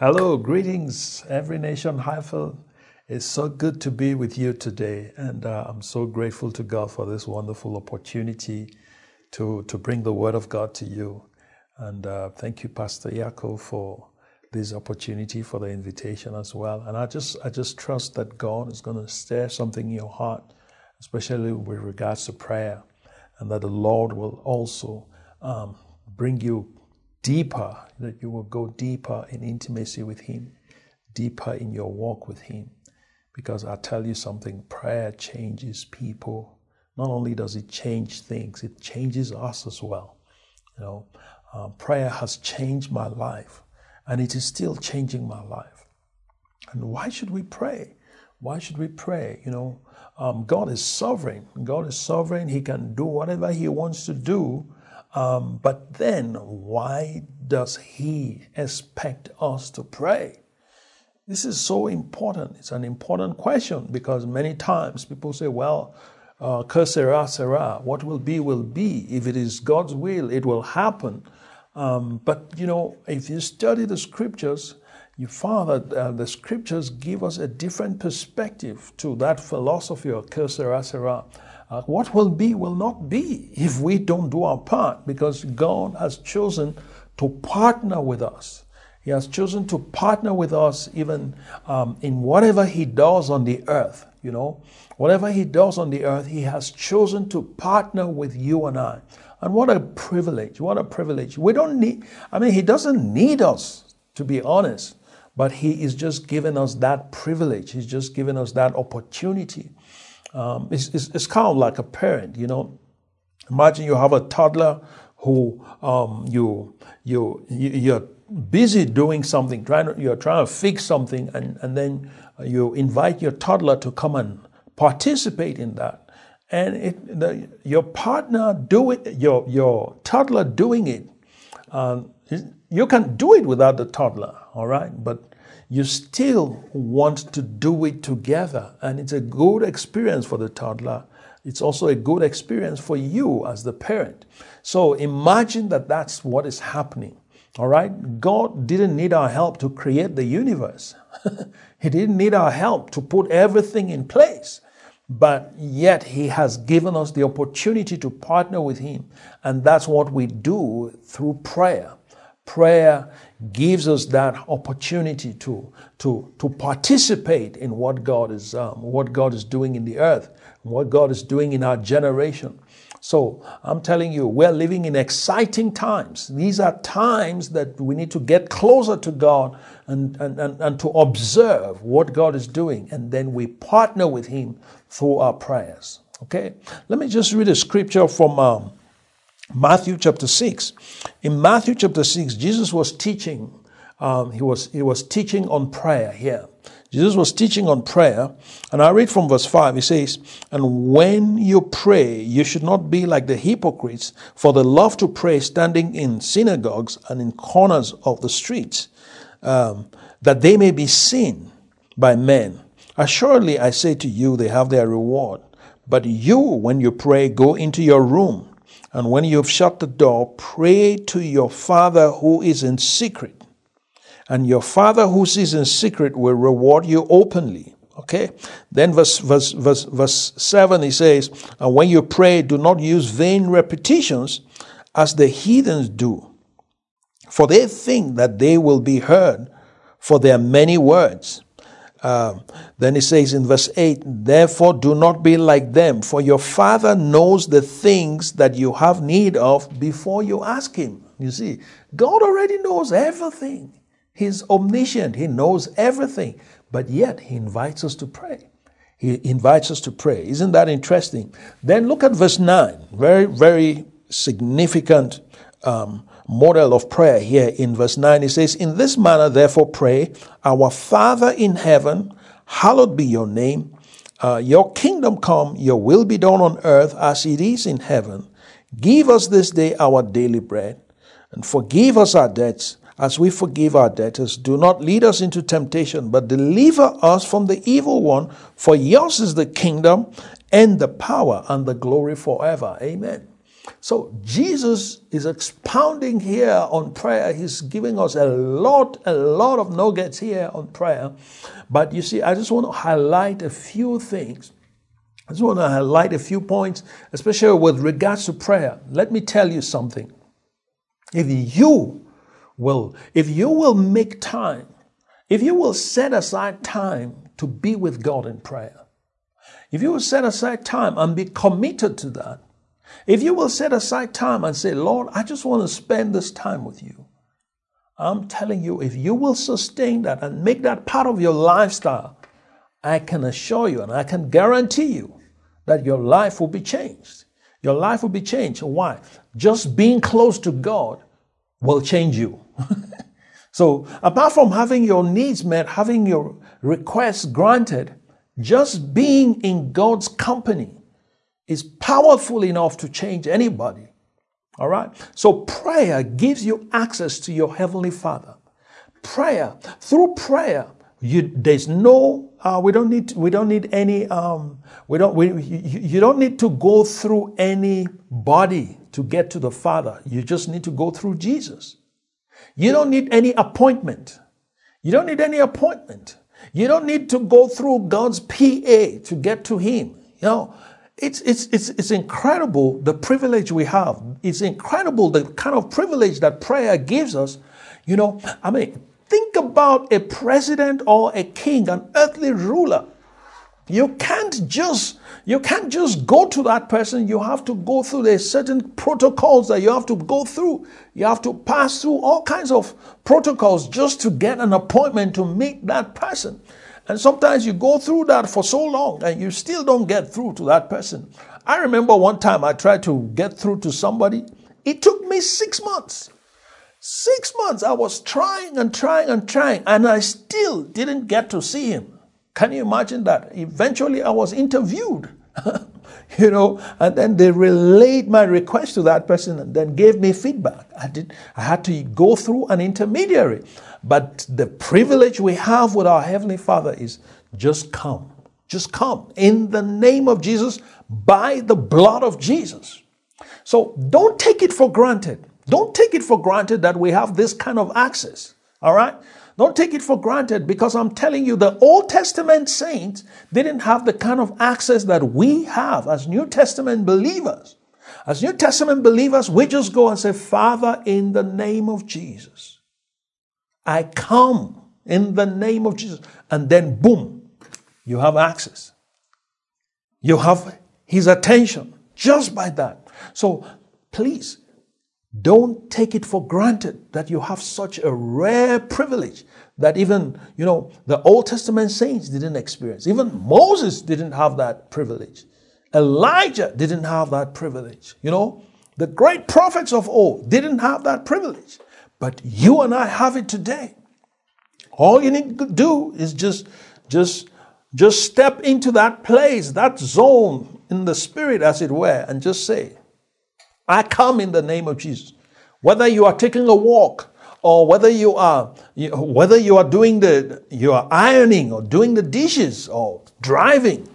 Hello, greetings, every nation Highfield. It's so good to be with you today, and uh, I'm so grateful to God for this wonderful opportunity to, to bring the Word of God to you. And uh, thank you, Pastor Yako, for this opportunity, for the invitation as well. And I just I just trust that God is going to stir something in your heart, especially with regards to prayer, and that the Lord will also um, bring you deeper, that you will go deeper in intimacy with Him, deeper in your walk with Him. Because I tell you something, prayer changes people. Not only does it change things, it changes us as well. You know, uh, prayer has changed my life, and it is still changing my life. And why should we pray? Why should we pray? You know, um, God is sovereign. God is sovereign. He can do whatever He wants to do um, but then, why does He expect us to pray? This is so important. It's an important question because many times people say, well, uh, sera, sera. What will be, will be. If it is God's will, it will happen. Um, but, you know, if you study the scriptures, you find that uh, the scriptures give us a different perspective to that philosophy of sera, sera. Uh, what will be will not be if we don't do our part because God has chosen to partner with us. He has chosen to partner with us even um, in whatever He does on the earth. You know, whatever He does on the earth, He has chosen to partner with you and I. And what a privilege! What a privilege! We don't need, I mean, He doesn't need us, to be honest, but He is just giving us that privilege. He's just giving us that opportunity um, it's, it's, it's, kind of like a parent, you know. Imagine you have a toddler who um, you, you, you're busy doing something, trying to, you're trying to fix something, and, and then you invite your toddler to come and participate in that. And it, the, your partner do it, your, your toddler doing it, um, you can do it without the toddler, all right? But you still want to do it together. And it's a good experience for the toddler. It's also a good experience for you as the parent. So imagine that that's what is happening. All right? God didn't need our help to create the universe. he didn't need our help to put everything in place. But yet, He has given us the opportunity to partner with Him. And that's what we do through prayer. Prayer gives us that opportunity to, to, to participate in what God is um, what God is doing in the earth, what God is doing in our generation. So I'm telling you, we're living in exciting times. These are times that we need to get closer to God and, and, and, and to observe what God is doing, and then we partner with Him through our prayers. Okay? Let me just read a scripture from um, Matthew chapter 6. In Matthew chapter 6, Jesus was teaching. Um, he, was, he was teaching on prayer here. Jesus was teaching on prayer, and I read from verse 5. He says, And when you pray, you should not be like the hypocrites, for they love to pray standing in synagogues and in corners of the streets, um, that they may be seen by men. Assuredly, I say to you, they have their reward. But you, when you pray, go into your room and when you have shut the door, pray to your Father who is in secret. And your Father who sees in secret will reward you openly. Okay? Then verse, verse, verse, verse 7, he says, And when you pray, do not use vain repetitions as the heathens do. For they think that they will be heard for their many words. Uh, then he says in verse 8, Therefore do not be like them, for your Father knows the things that you have need of before you ask Him. You see, God already knows everything. He's omniscient, He knows everything, but yet He invites us to pray. He invites us to pray. Isn't that interesting? Then look at verse 9. Very, very significant um, model of prayer here in verse 9. It says, In this manner, therefore, pray, Our Father in heaven, hallowed be your name. Uh, your kingdom come, your will be done on earth as it is in heaven. Give us this day our daily bread, and forgive us our debts as we forgive our debtors. Do not lead us into temptation, but deliver us from the evil one. For yours is the kingdom and the power and the glory forever. Amen. So Jesus is expounding here on prayer. He's giving us a lot, a lot of nuggets here on prayer. But you see, I just want to highlight a few things. I just want to highlight a few points, especially with regards to prayer. Let me tell you something. If you will, if you will make time, if you will set aside time to be with God in prayer, if you will set aside time and be committed to that, if you will set aside time and say, Lord, I just want to spend this time with you, I'm telling you, if you will sustain that and make that part of your lifestyle, I can assure you and I can guarantee you that your life will be changed. Your life will be changed. Why? Just being close to God will change you. so, apart from having your needs met, having your requests granted, just being in God's company is powerful enough to change anybody. All right? So prayer gives you access to your heavenly Father. Prayer, through prayer, you, there's no uh, we don't need we don't need any um, we don't we, you, you don't need to go through any body to get to the father you just need to go through jesus you don't need any appointment you don't need any appointment you don't need to go through god's pa to get to him you know it's, it's, it's, it's incredible the privilege we have. It's incredible the kind of privilege that prayer gives us. You know, I mean, think about a president or a king, an earthly ruler. You can't just you can't just go to that person. You have to go through the certain protocols that you have to go through. You have to pass through all kinds of protocols just to get an appointment to meet that person. And sometimes you go through that for so long and you still don't get through to that person. I remember one time I tried to get through to somebody. It took me six months. Six months I was trying and trying and trying, and I still didn't get to see him. Can you imagine that? Eventually I was interviewed. you know, and then they relayed my request to that person and then gave me feedback. I did I had to go through an intermediary. But the privilege we have with our Heavenly Father is just come. Just come in the name of Jesus by the blood of Jesus. So don't take it for granted. Don't take it for granted that we have this kind of access. All right? Don't take it for granted because I'm telling you, the Old Testament saints didn't have the kind of access that we have as New Testament believers. As New Testament believers, we just go and say, Father, in the name of Jesus. I come in the name of Jesus. And then, boom, you have access. You have his attention just by that. So please don't take it for granted that you have such a rare privilege that even, you know, the Old Testament saints didn't experience. Even Moses didn't have that privilege. Elijah didn't have that privilege. You know, the great prophets of old didn't have that privilege. But you and I have it today. All you need to do is just, just, just step into that place, that zone in the spirit, as it were, and just say, I come in the name of Jesus. Whether you are taking a walk, or whether you are whether you are doing the you are ironing or doing the dishes or driving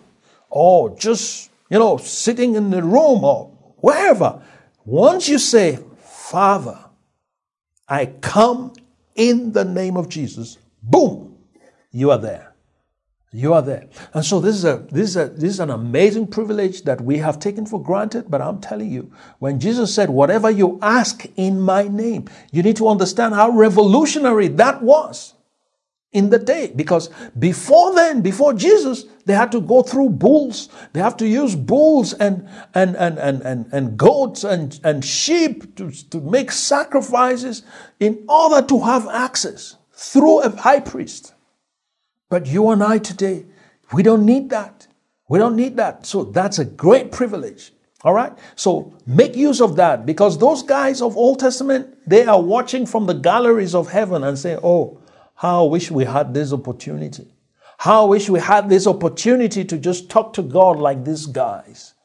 or just you know sitting in the room or wherever once you say father I come in the name of Jesus. Boom, you are there. You are there. And so this is a this is a this is an amazing privilege that we have taken for granted, but I'm telling you, when Jesus said, Whatever you ask in my name, you need to understand how revolutionary that was in the day. Because before then before jesus they had to go through bulls. They have to use bulls and and and and and, and goats and and sheep to, to make sacrifices in order to have access through a high priest. But you and i today we don't need that. We don't need that. So that's a great privilege. All right? So make use of that. Because those guys of old testament they are watching from the galleries of heaven and say oh how I wish we had this opportunity. How I wish we had this opportunity to just talk to God like these guys.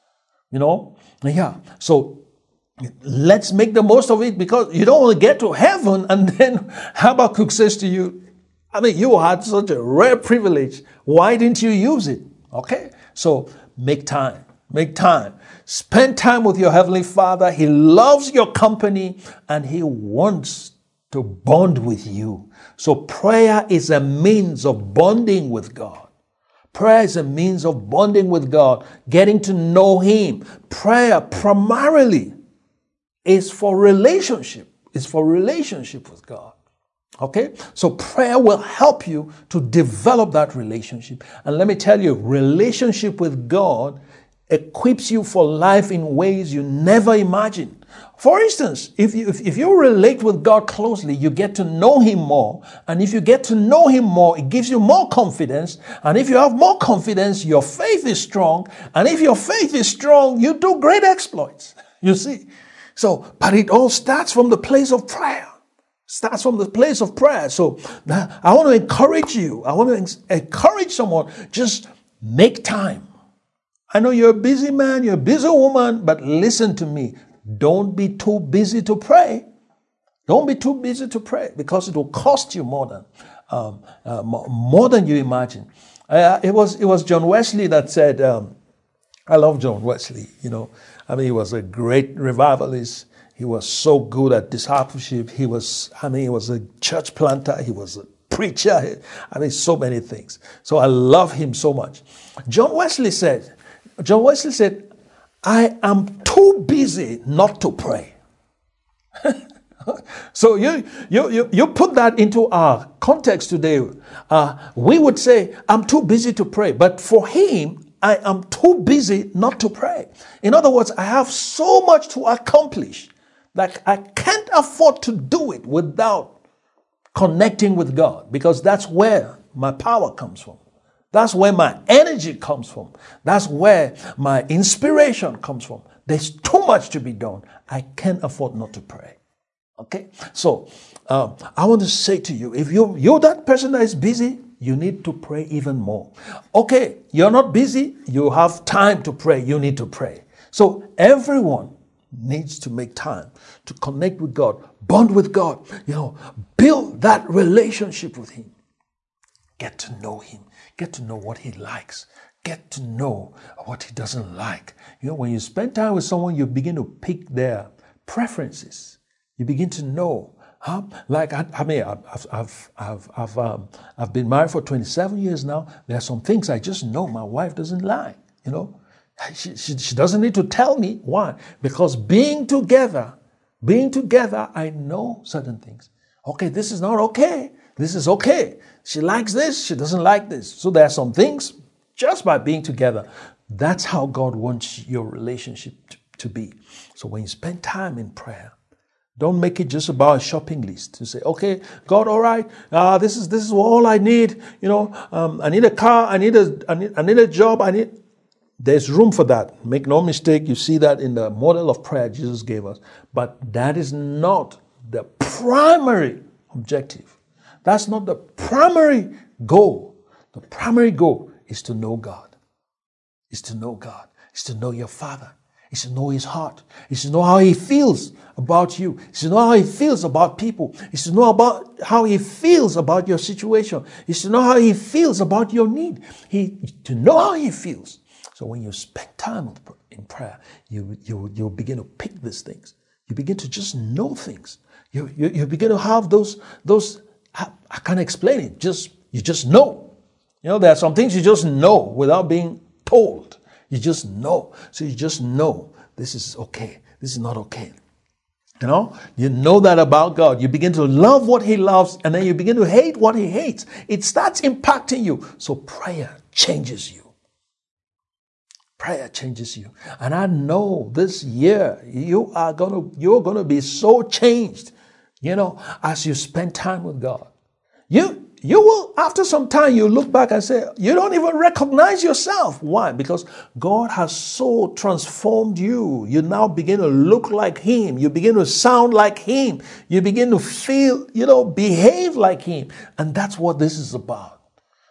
You know? Yeah. So let's make the most of it because you don't want to get to heaven and then Habakkuk says to you, I mean, you had such a rare privilege. Why didn't you use it? Okay? So make time. Make time. Spend time with your Heavenly Father. He loves your company and He wants to bond with you. So prayer is a means of bonding with God. Prayer is a means of bonding with God, getting to know Him. Prayer primarily is for relationship, is for relationship with God. Okay? So prayer will help you to develop that relationship. And let me tell you, relationship with God equips you for life in ways you never imagined. For instance, if you, if, if, you relate with God closely, you get to know Him more. And if you get to know Him more, it gives you more confidence. And if you have more confidence, your faith is strong. And if your faith is strong, you do great exploits. You see? So, but it all starts from the place of prayer. Starts from the place of prayer. So I want to encourage you. I want to encourage someone. Just make time. I know you're a busy man, you're a busy woman, but listen to me. Don't be too busy to pray. Don't be too busy to pray because it will cost you more than um, uh, more than you imagine. Uh, it was it was John Wesley that said, um, "I love John Wesley." You know, I mean, he was a great revivalist. He was so good at discipleship. He was, I mean, he was a church planter. He was a preacher. I mean, so many things. So I love him so much. John Wesley said, John Wesley said, I am too busy not to pray. so you, you, you, you put that into our context today. Uh, we would say, I'm too busy to pray. But for him, I am too busy not to pray. In other words, I have so much to accomplish that I can't afford to do it without connecting with God because that's where my power comes from. That's where my energy comes from. That's where my inspiration comes from. There's too much to be done. I can't afford not to pray. Okay? So, um, I want to say to you if you, you're that person that is busy, you need to pray even more. Okay, you're not busy, you have time to pray, you need to pray. So, everyone needs to make time to connect with God, bond with God, you know, build that relationship with Him. Get to know Him, get to know what He likes, get to know what He doesn't like. You know, when you spend time with someone, you begin to pick their preferences. You begin to know. Huh? Like I, I mean, I've I've I've I've, um, I've been married for 27 years now. There are some things I just know my wife doesn't like. You know, she, she, she doesn't need to tell me why. Because being together, being together, I know certain things. Okay, this is not okay. This is okay. She likes this, she doesn't like this. So there are some things just by being together. That's how God wants your relationship to, be. So when you spend time in prayer, don't make it just about a shopping list to say, okay, God, all right, uh, this is this is all I need. You know, um, I need a car, I need a I need, I need a job, I need there's room for that. Make no mistake, you see that in the model of prayer Jesus gave us. But that is not the primary objective. That's not the primary goal. The primary goal is to know God. Is to know God. Is to know your Father. Is to know His heart. Is to know how He feels about you. Is to know how He feels about people. Is to know about how He feels about your situation. Is to know how He feels about your need. He to know how He feels so when you spend time in prayer, you, you, you begin to pick these things. You begin to just know things. You, you, you begin to have those, those I, can't explain it. Just, you just know. You know, there are some things you just know without being told. You just know. So you just know this is okay. This is not okay. You know, you know that about God. You begin to love what He loves and then you begin to hate what He hates. It starts impacting you. So prayer changes you. Prayer changes you. And I know this year you are gonna you're gonna be so changed, you know, as you spend time with God. You you will after some time you look back and say you don't even recognize yourself. Why? Because god has so transformed you. You now begin to look like him. You begin to sound like him. You begin to feel you know behave like him. And that's what this is about.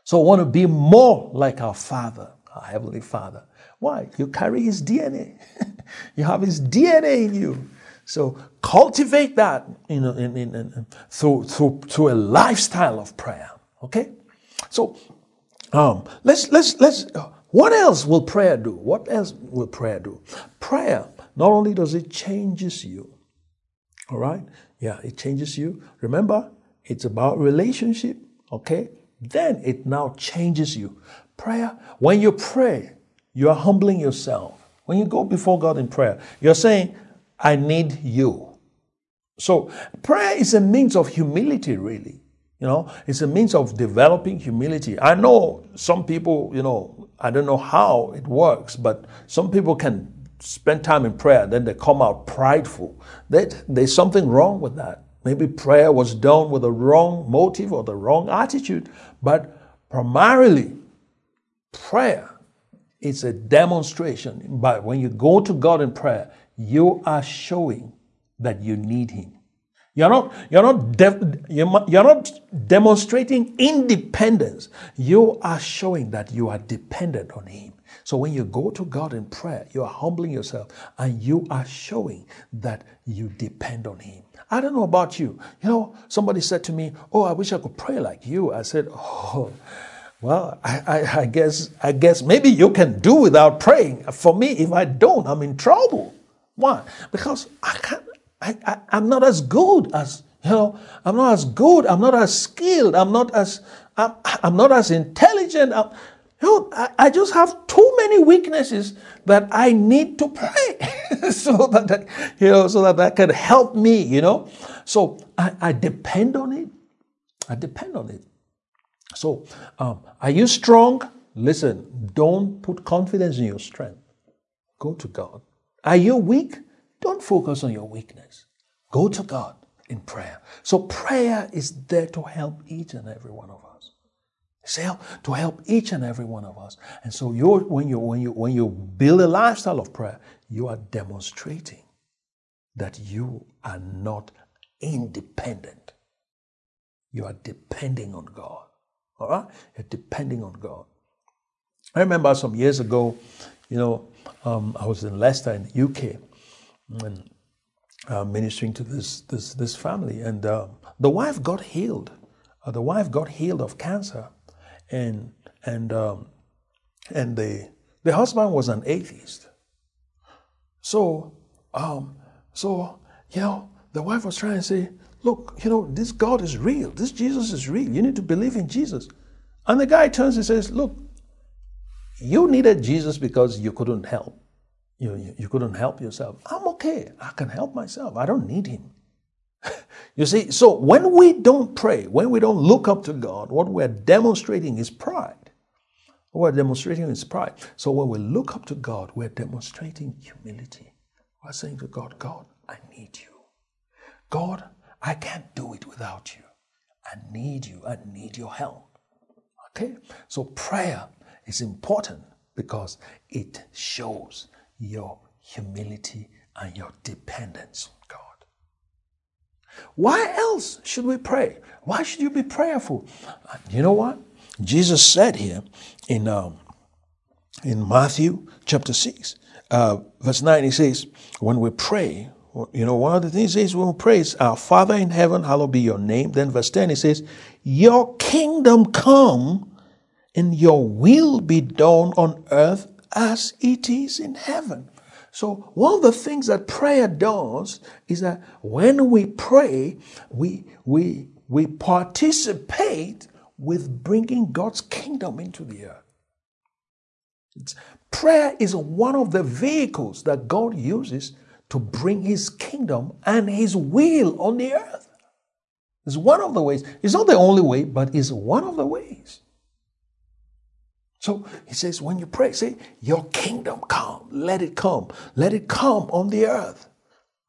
So i want to be more like our father our heavenly father. Why? You carry his DNA. you have his DNA in you. So cultivate that in, in, in, in, through, through, through a lifestyle of prayer. Okay? So um, let's, let's, let's, What else will prayer do? What else will prayer do? Prayer, not only does it changes you, all right? Yeah, it changes you. Remember, it's about relationship, okay? Then it now changes you. Prayer, when you pray, you are humbling yourself. When you go before God in prayer, you're saying, I need you. So prayer is a means of humility, really. You know, it's a means of developing humility. I know some people, you know, I don't know how it works, but some people can spend time in prayer, then they come out prideful. That there's something wrong with that. Maybe prayer was done with a wrong motive or the wrong attitude, but primarily, prayer is a demonstration. But when you go to God in prayer, you are showing that you need Him. You're not, you're not, de- you're not demonstrating independence. You are showing that you are dependent on Him. So when you go to God in prayer, you are humbling yourself and you are showing that you depend on Him. I don't know about you. You know, somebody said to me, Oh, I wish I could pray like you. I said, Oh, well, I, I, I guess I guess maybe you can do without praying. For me, if I don't, I'm in trouble. Why? Because I can't I, I'm not as good as, you know, I'm not as good, I'm not as skilled, I'm not as, I'm, I'm not as intelligent. I'm, you know, I, I just have too many weaknesses that I need to pray so that, that, you know, so that that can help me, you know. So I, I depend on it. I depend on it. So, um, are you strong? Listen, don't put confidence in your strength. Go to God. Are you weak? Don't focus on your weakness. Go to God in prayer. So prayer is there to help each and every one of us. It's help, to help each and every one of us. And so you're, when, you, when, you, when you build a lifestyle of prayer, you are demonstrating that you are not independent. You are depending on God. All right? You're depending on God. I remember some years ago, you know, um, I was in Leicester in the UK, and uh, ministering to this this this family, and uh, the wife got healed. Uh, the wife got healed of cancer, and and um, and the the husband was an atheist. So um, so you know the wife was trying to say, look, you know this God is real. This Jesus is real. You need to believe in Jesus. And the guy turns and says, look, you needed Jesus because you couldn't help you, you, you couldn't help yourself. I'm okay. I can help myself. I don't need him. you see, so when we don't pray, when we don't look up to God, what we're demonstrating is pride. What we're demonstrating is pride. So when we look up to God, we're demonstrating humility. We're saying to God, God, I need you. God, I can't do it without you. I need you. I need your help. Okay? So prayer is important because it shows your humility and your dependence on God. Why else should we pray? Why should you be prayerful? You know what? Jesus said here in, um, in Matthew chapter 6, uh, verse 9, he says, When we pray, you know, one of the things says when we pray is, Our Father in heaven, hallowed be your name. Then verse 10, he says, Your kingdom come and your will be done on earth as it is in heaven. So, one of the things that prayer does is that when we pray, we, we, we participate with bringing God's kingdom into the earth. It's, prayer is one of the vehicles that God uses to bring His kingdom and His will on the earth. It's one of the ways. It's not the only way, but it's one of the ways. So he says, when you pray, say, Your kingdom come, let it come, let it come on the earth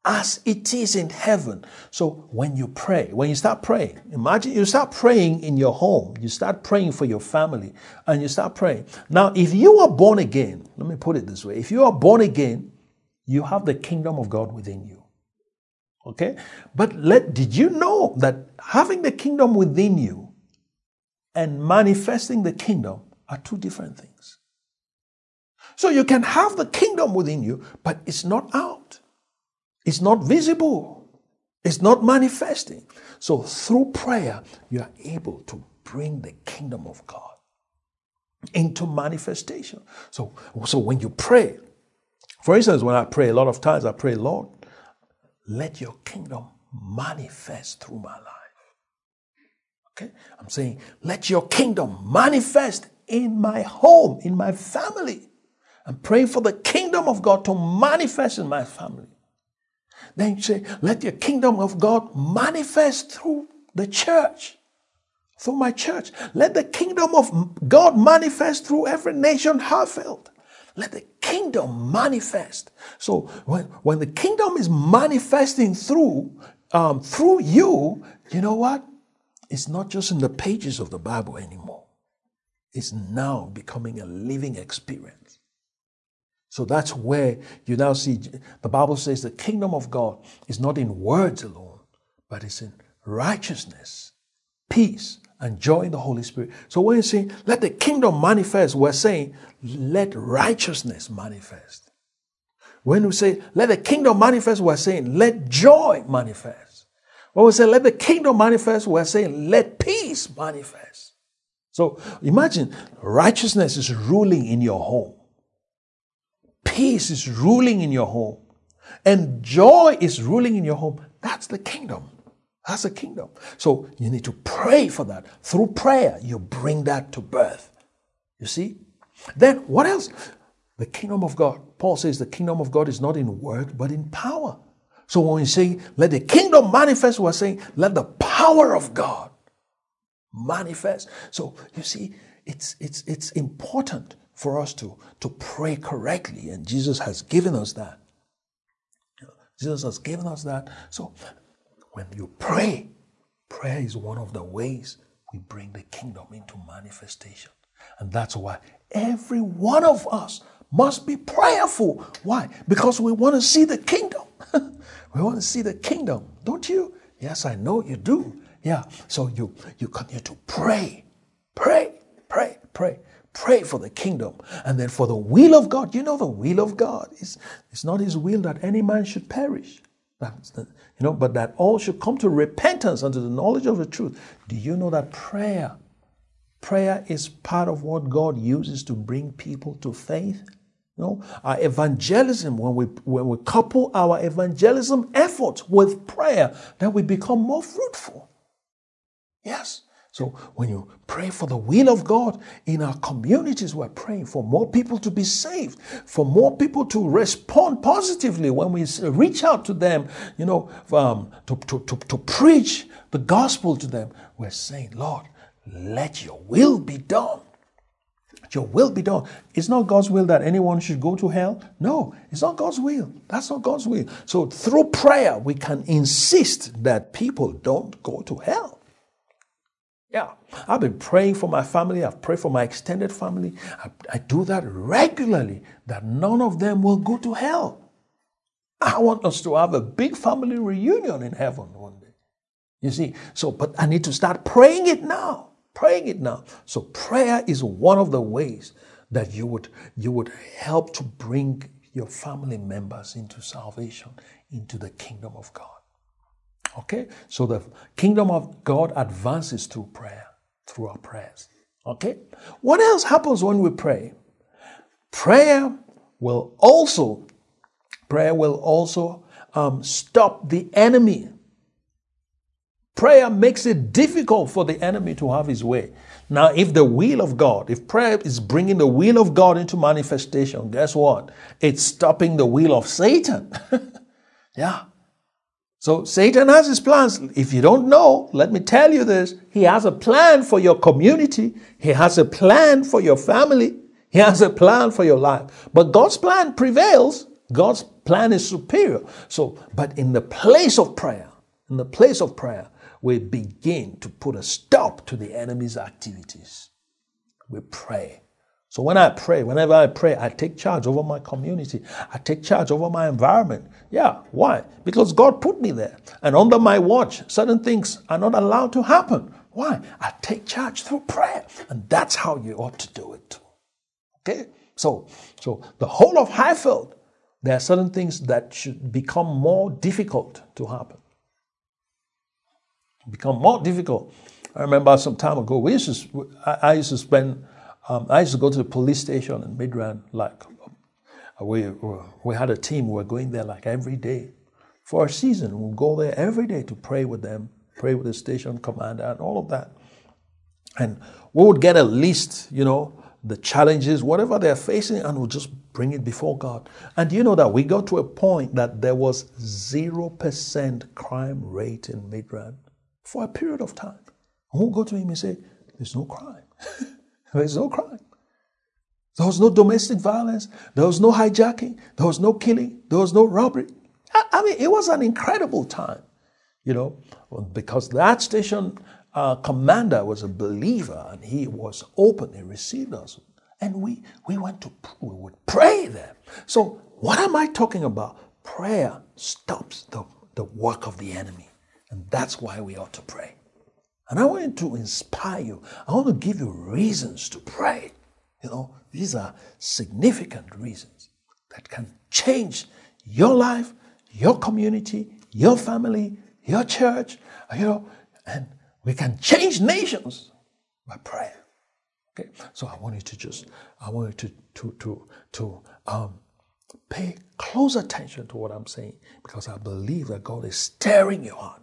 as it is in heaven. So when you pray, when you start praying, imagine you start praying in your home, you start praying for your family, and you start praying. Now, if you are born again, let me put it this way if you are born again, you have the kingdom of God within you. Okay? But let did you know that having the kingdom within you and manifesting the kingdom are two different things. So you can have the kingdom within you, but it's not out. It's not visible. It's not manifesting. So through prayer, you are able to bring the kingdom of God. into manifestation. So, so when you pray, for instance, when I pray, a lot of times I pray, Lord, let your kingdom manifest through my life. Okay? I'm saying, let your kingdom manifest in my home, in my family. I'm praying for the kingdom of God to manifest in my family. Then you say, let your kingdom of God manifest through the church, through my church. Let the kingdom of God manifest through every nation Highfield. Let the kingdom manifest. So when, when the kingdom is manifesting through um, through you, you know what? It's not just in the pages of the Bible anymore. It's now becoming a living experience. So that's where you now see the Bible says the kingdom of God is not in words alone, but it's in righteousness, peace, and joy in the Holy Spirit. So when you say, let the kingdom manifest, we're saying, let righteousness manifest. When we say, let the kingdom manifest, we're saying, let joy manifest. When we say, let the kingdom manifest, we're saying, let peace manifest. So imagine righteousness is ruling in your home, peace is ruling in your home, and joy is ruling in your home. That's the kingdom. That's a kingdom. So you need to pray for that. Through prayer, you bring that to birth. You see? Then what else? The kingdom of God. Paul says the kingdom of God is not in word, but in power. So when we say, let the kingdom manifest, we're saying, let the power of God manifest. So you see, it's, it's, it's important for us to, to pray correctly, and Jesus has given us that. Jesus has given us that. So when you pray, prayer is one of the ways we bring the kingdom into manifestation. And that's why every one of us must be prayerful. Why? Because we want to see the kingdom. we want to see the kingdom, don't you? Yes, I know you do. Yeah. So you you continue to pray, pray, pray, pray, pray for the kingdom, and then for the will of God. You know the will of God is it's not His will that any man should perish, that's the, you know, but that all should come to repentance unto the knowledge of the truth. Do you know that prayer, prayer is part of what God uses to bring people to faith? You know, our evangelism, when we when we couple our evangelism efforts with prayer, then we become more fruitful. Yes. So when you pray for the will of God in our communities, we're praying for more people to be saved, for more people to respond positively when we reach out to them, you know, um, to, to, to, to preach the gospel to them. We're saying, Lord, let your will be done. Your will be done. It's not God's will that anyone should go to hell. No, it's not God's will. That's not God's will. So through prayer, we can insist that people don't go to hell. Yeah, I've been praying for my family. I've prayed for my extended family. I, I, do that regularly, that none of them will go to hell. I want us to have a big family reunion in heaven one day. You see, so, but I need to start praying it now. Praying it now. So, prayer is one of the ways that you would, you would help to bring your family members into salvation, into the kingdom of God. Okay? So the kingdom of God advances through prayer, through our prayers. Okay? What else happens when we pray? Prayer will also, prayer will also um, stop the enemy. Prayer makes it difficult for the enemy to have his way. Now, if the will of God, if prayer is bringing the will of God into manifestation, guess what? It's stopping the will of Satan. yeah. So Satan has his plans. If you don't know, let me tell you this. He has a plan for your community. He has a plan for your family. He has a plan for your life. But God's plan prevails. God's plan is superior. So, but in the place of prayer, in the place of prayer, we begin to put a stop to the enemy's activities. We pray. So when I pray, whenever I pray, I take charge over my community. I take charge over my environment. Yeah, why? Because God put me there. And under my watch, certain things are not allowed to happen. Why? I take charge through prayer. And that's how you ought to do it. Okay? So, so the whole of Highfield, there are certain things that should become more difficult to happen. Become more difficult. I remember some time ago, we used to, I used to spend Um, I used to go to the police station in Midrand, like we, we had a team, we were going there like every day. For a season, we'd go there every day to pray with them, pray with the station commander, and all of that. And we would get a list, you know, the challenges, whatever they're facing, and we'll just bring it before God. And you know that we got to a point that there was 0% crime rate in Midrand for a period of time. And we'll go to him and say, There's no crime. There's no crime. There was no domestic violence. There was no hijacking. There was no killing. There was no robbery. I, mean, it was an incredible time, you know, because that station uh, commander was a believer and he was open. He received us. And we, we went to, we would pray there. So, what am I talking about? Prayer stops the, the work of the enemy. And that's why we ought to pray. And I want to inspire you. I want to give you reasons to pray. You know, these are significant reasons that can change your life, your community, your family, your church, you know, and we can change nations by prayer. Okay, so I want you to just, I want you to to to to um, pay close attention to what I'm saying because I believe that God is stirring your heart.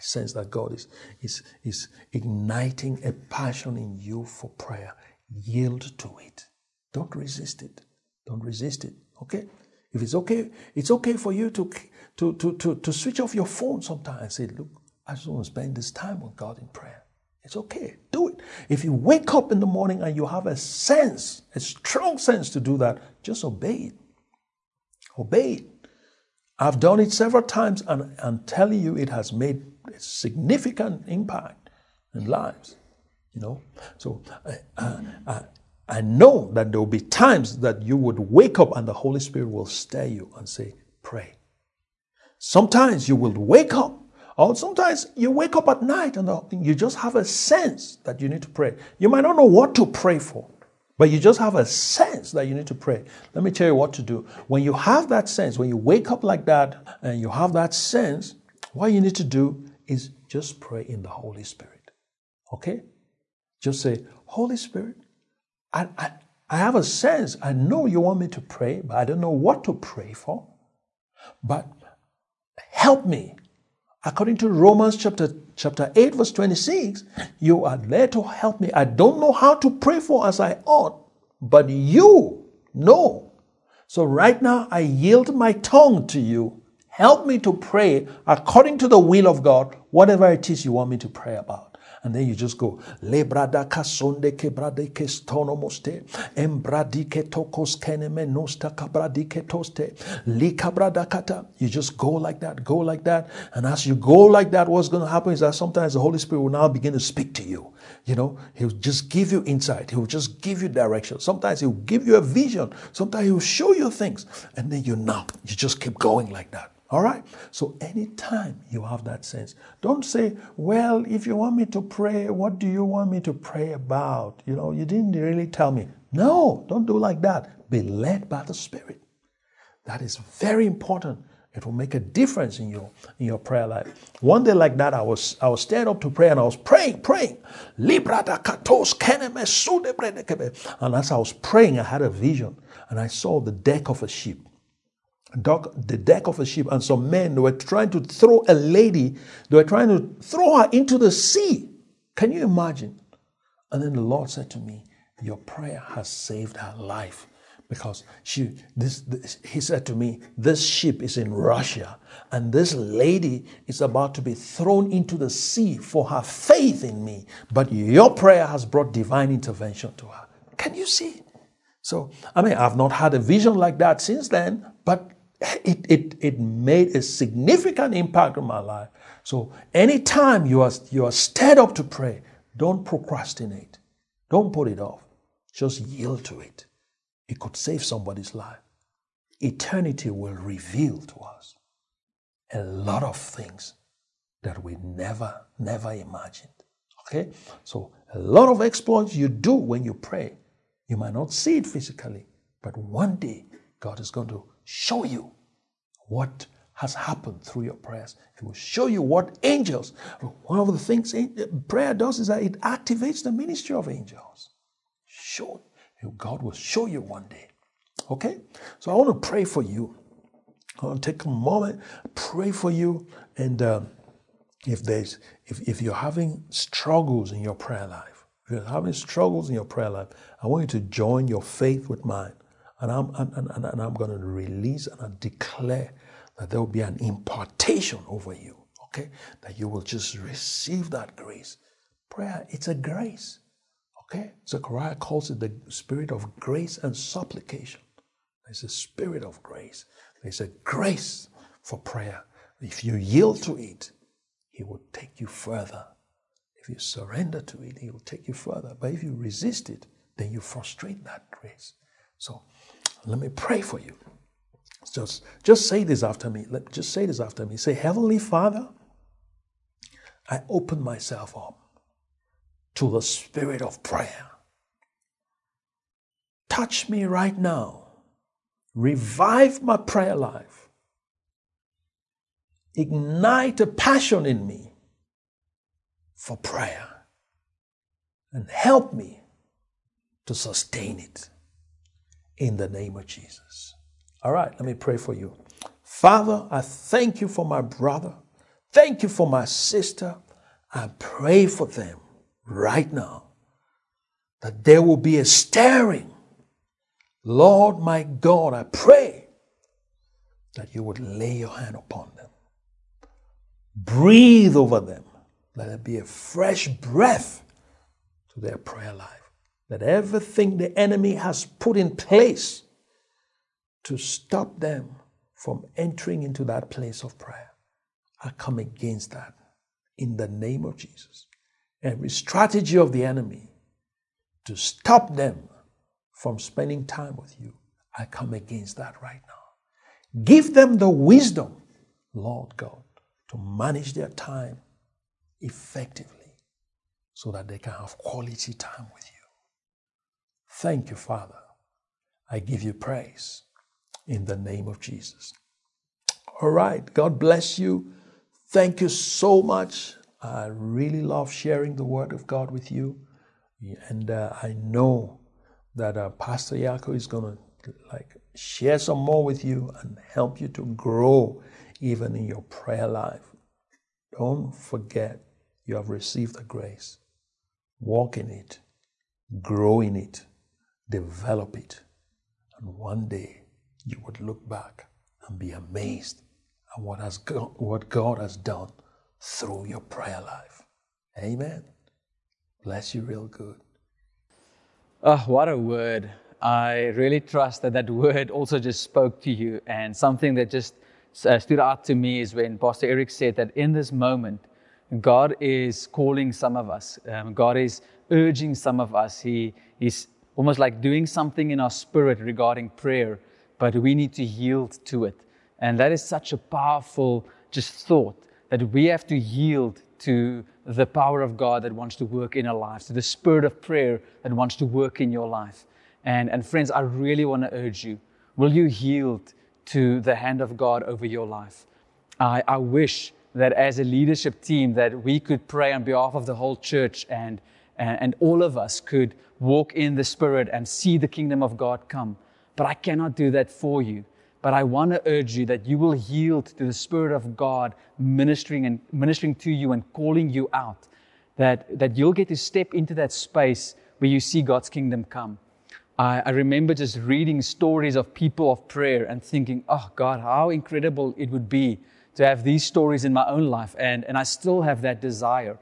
I sense that God is is is igniting a passion in you for prayer. Yield to it. Don't resist it. Don't resist it. Okay? If it's okay, it's okay for you to, to, to, to, to switch off your phone sometimes and say, look, I just want to spend this time with God in prayer. It's okay. Do it. If you wake up in the morning and you have a sense, a strong sense to do that, just obey it. Obey it. I've done it several times and I'm telling you it has made significant impact in lives. You know, so uh, I know that there will be times that you would wake up and the Holy Spirit will stir you and say, Pray. Sometimes you will wake up, or sometimes you wake up at night and you just have a sense that you need to pray. You might not know what to pray for, but you just have a sense that you need to pray. Let me tell you what to do. When you have that sense, when you wake up like that and you have that sense, what you need to do is just pray in the Holy Spirit. Okay? Just say, Holy Spirit, I, I, I have a sense, I know you want me to pray, but I don't know what to pray for. But help me. According to Romans chapter, chapter 8, verse 26, you are there to help me. I don't know how to pray for as I ought, but you know. So right now, I yield my tongue to you. Help me to pray according to the will of God, whatever it is you want me to pray about. And then you just go, Lebrada kasonde kebrade kestonomoste, embradike tokos keneme nosta kabradike toste, likabrada kata. You just go like that, go like that. And as you go like that, what's going to happen is that sometimes the Holy Spirit will now begin to speak to you. You know, He'll just give you insight. He'll just give you direction. Sometimes He'll give you a vision. Sometimes He'll show you things. And then you now, you just keep going like that. All right? So anytime you have that sense, don't say, well, if you want me to pray, what do you want me to pray about? You know, you didn't really tell me. No, don't do like that. Be led by the Spirit. That is very important. It will make a difference in your in your prayer life. One day like that, I was I was standing up to pray and I was praying, praying. Libra da katos And as I was praying, I had a vision and I saw the deck of a ship the deck of a ship, and some men were trying to throw a lady, they were trying to throw her into the sea. Can you imagine? And then the Lord said to me, Your prayer has saved her life. Because she, this, this, he said to me, This ship is in Russia, and this lady is about to be thrown into the sea for her faith in me. But your prayer has brought divine intervention to her. Can you see? So, I mean, I've not had a vision like that since then, but it, it, it made a significant impact on my life. So anytime you are, you are stirred up to pray, don't procrastinate. Don't put it off. Just yield to it. It could save somebody's life. Eternity will reveal to us a lot of things that we never, never imagined. Okay? So, a lot of exploits you do when you pray. You might not see it physically, but one day God is going to show you what has happened through your prayers. It will show you what angels, one of the things prayer does is that it activates the ministry of angels. Show God will show you one day. Okay? So I want to pray for you. I want to take a moment, pray for you, and uh, if there's if, if you're having struggles in your prayer life, if you're having struggles in your prayer life, I want you to join your faith with mine. And I'm and, and, and I'm going to release and I declare that there will be an impartation over you. Okay? That you will just receive that grace. Prayer, it's a grace. Okay? Zechariah calls it the spirit of grace and supplication. There's a spirit of grace. There's a grace for prayer. If you yield to it, He will take you further. If you surrender to it, He will take you further. But if you resist it, then you frustrate that grace. So let me pray for you. Just, just say this after me. Let, just say this after me. Say, Heavenly Father, I open myself up to the spirit of prayer. Touch me right now. Revive my prayer life. Ignite a passion in me for prayer and help me to sustain it in the name of Jesus. All right, let me pray for you. Father, I thank you for my brother. Thank you for my sister. I pray for them right now that there will be a stirring. Lord my God, I pray that you would lay your hand upon them. Breathe over them. Let it be a fresh breath to their prayer life. That everything the enemy has put in place to stop them from entering into that place of prayer, I come against that in the name of Jesus every strategy of the enemy to stop them from spending time with you, I come against that right now. Give them the wisdom, Lord God, to manage their time effectively so that they can have quality time with you. Thank you, Father. I give you praise in the name of Jesus. All right. God bless you. Thank you so much I really love sharing the Word of God with you, and uh, I know that uh, Pastor Yako is going to like share some more with you and help you to grow even in your prayer life. Don't forget you have received the grace. Walk in it, grow in it, develop it, and one day you would look back and be amazed at what has God, what God has done through your prayer life. Amen. Bless you real good. Oh, what a word. I really trust that that word also just spoke to you. And something that just uh, stood out to me is when Pastor Eric said that in this moment, God is calling some of us. Um, God is urging some of us. He is almost like doing something in our spirit regarding prayer, but we need to yield to it. And that is such a powerful just thought that we have to yield to the power of God that wants to work in our lives, to the spirit of prayer that wants to work in your life. And, and friends, I really want to urge you will you yield to the hand of God over your life? I, I wish that as a leadership team that we could pray on behalf of the whole church and, and, and all of us could walk in the spirit and see the kingdom of God come. But I cannot do that for you. But I want to urge you that you will yield to the Spirit of God ministering and ministering to you and calling you out. That, that you'll get to step into that space where you see God's kingdom come. I, I remember just reading stories of people of prayer and thinking, oh God, how incredible it would be to have these stories in my own life. And, and I still have that desire.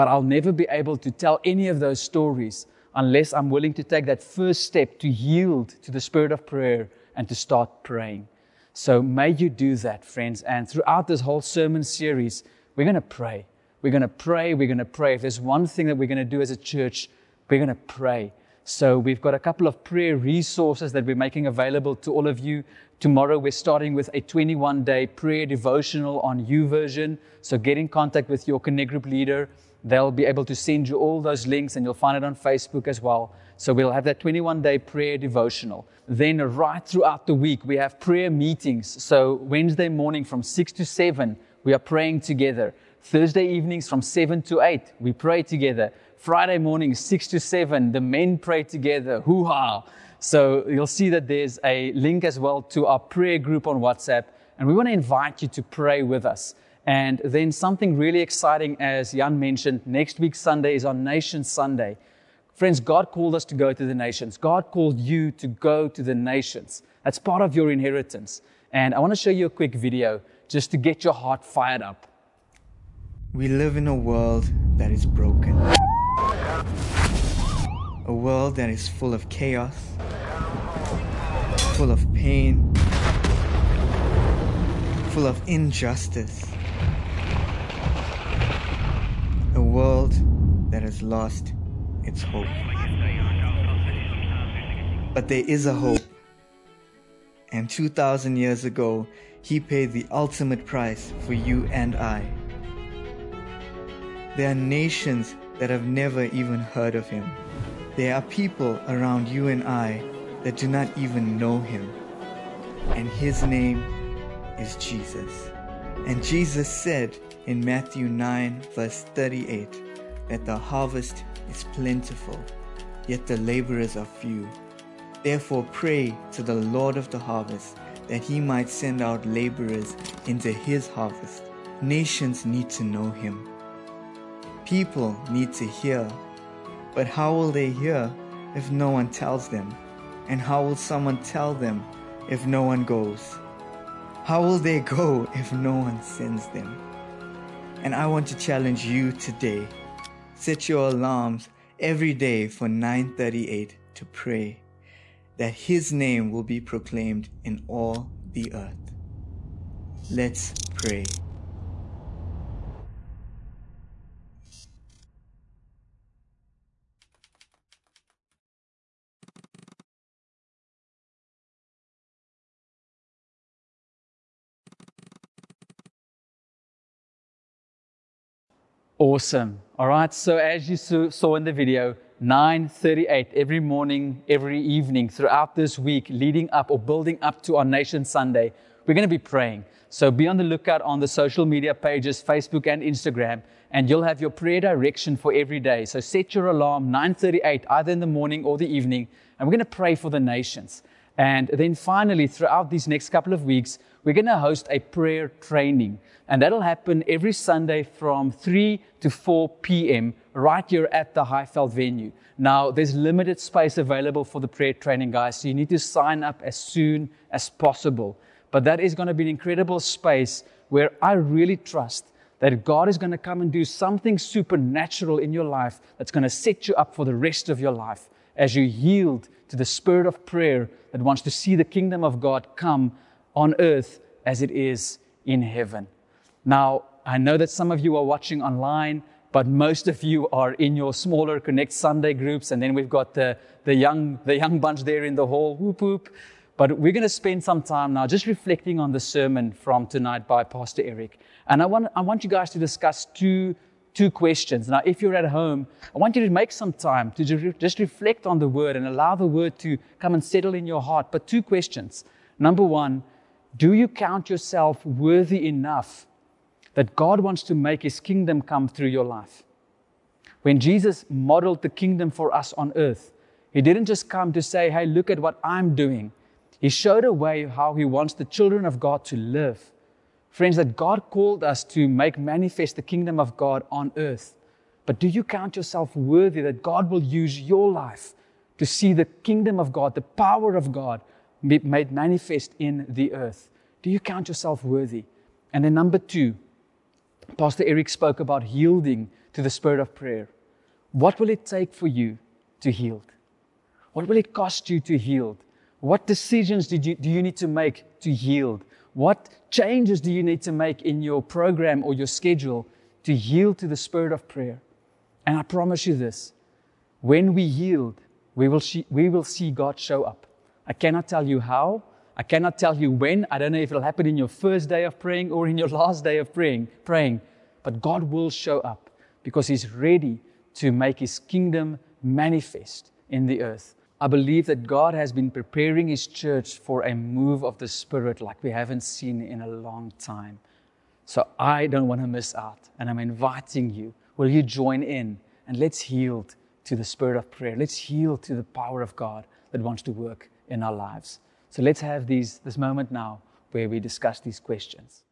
But I'll never be able to tell any of those stories unless I'm willing to take that first step to yield to the spirit of prayer and to start praying. So may you do that, friends. And throughout this whole sermon series, we're going to pray. We're going to pray. We're going to pray. If there's one thing that we're going to do as a church, we're going to pray. So we've got a couple of prayer resources that we're making available to all of you. Tomorrow we're starting with a 21 day prayer devotional on YouVersion. So get in contact with your Connect group leader. They'll be able to send you all those links and you'll find it on Facebook as well. So we'll have that 21 day prayer devotional. Then, right throughout the week, we have prayer meetings. So, Wednesday morning from 6 to 7, we are praying together. Thursday evenings from 7 to 8, we pray together. Friday morning, 6 to 7, the men pray together. Hoo ha! So you'll see that there's a link as well to our prayer group on WhatsApp. And we want to invite you to pray with us. And then something really exciting, as Jan mentioned, next week Sunday is on Nation Sunday. Friends, God called us to go to the nations. God called you to go to the nations. That's part of your inheritance. And I want to show you a quick video just to get your heart fired up. We live in a world that is broken. A world that is full of chaos, full of pain, full of injustice. A world that has lost its hope. But there is a hope. And 2,000 years ago, he paid the ultimate price for you and I. There are nations that have never even heard of him. There are people around you and I that do not even know him. And his name is Jesus. And Jesus said in Matthew 9, verse 38, that the harvest is plentiful, yet the laborers are few. Therefore, pray to the Lord of the harvest that he might send out laborers into his harvest. Nations need to know him. People need to hear. But how will they hear if no one tells them? And how will someone tell them if no one goes? How will they go if no one sends them? And I want to challenge you today. Set your alarms every day for 9:38 to pray that his name will be proclaimed in all the earth. Let's pray. Awesome. All right. So as you saw in the video, 9:38 every morning, every evening throughout this week leading up or building up to our Nation Sunday, we're going to be praying. So be on the lookout on the social media pages, Facebook and Instagram, and you'll have your prayer direction for every day. So set your alarm 9:38 either in the morning or the evening, and we're going to pray for the nations. And then finally, throughout these next couple of weeks, we're going to host a prayer training. And that'll happen every Sunday from 3 to 4 p.m. right here at the Highveld venue. Now, there's limited space available for the prayer training, guys, so you need to sign up as soon as possible. But that is going to be an incredible space where I really trust that God is going to come and do something supernatural in your life that's going to set you up for the rest of your life as you yield to the spirit of prayer that wants to see the kingdom of God come on earth as it is in heaven. Now, I know that some of you are watching online, but most of you are in your smaller Connect Sunday groups, and then we've got the, the, young, the young bunch there in the hall, whoop whoop. But we're going to spend some time now just reflecting on the sermon from tonight by Pastor Eric. And I want, I want you guys to discuss two, two questions. Now, if you're at home, I want you to make some time to just reflect on the word and allow the word to come and settle in your heart. But two questions. Number one, do you count yourself worthy enough that God wants to make his kingdom come through your life? When Jesus modeled the kingdom for us on earth, he didn't just come to say, Hey, look at what I'm doing. He showed a way how he wants the children of God to live. Friends, that God called us to make manifest the kingdom of God on earth. But do you count yourself worthy that God will use your life to see the kingdom of God, the power of God made manifest in the earth. Do you count yourself worthy? And then, number two, Pastor Eric spoke about yielding to the spirit of prayer. What will it take for you to yield? What will it cost you to yield? What decisions did you, do you need to make to yield? What changes do you need to make in your program or your schedule to yield to the spirit of prayer? And I promise you this when we yield, we will, see, we will see God show up. I cannot tell you how. I cannot tell you when. I don't know if it'll happen in your first day of praying or in your last day of praying, praying. But God will show up because He's ready to make His kingdom manifest in the earth. I believe that God has been preparing His church for a move of the Spirit like we haven't seen in a long time. So I don't want to miss out. And I'm inviting you. Will you join in and let's yield to the spirit of prayer. Let's yield to the power of God that wants to work in our lives. So let's have these, this moment now where we discuss these questions.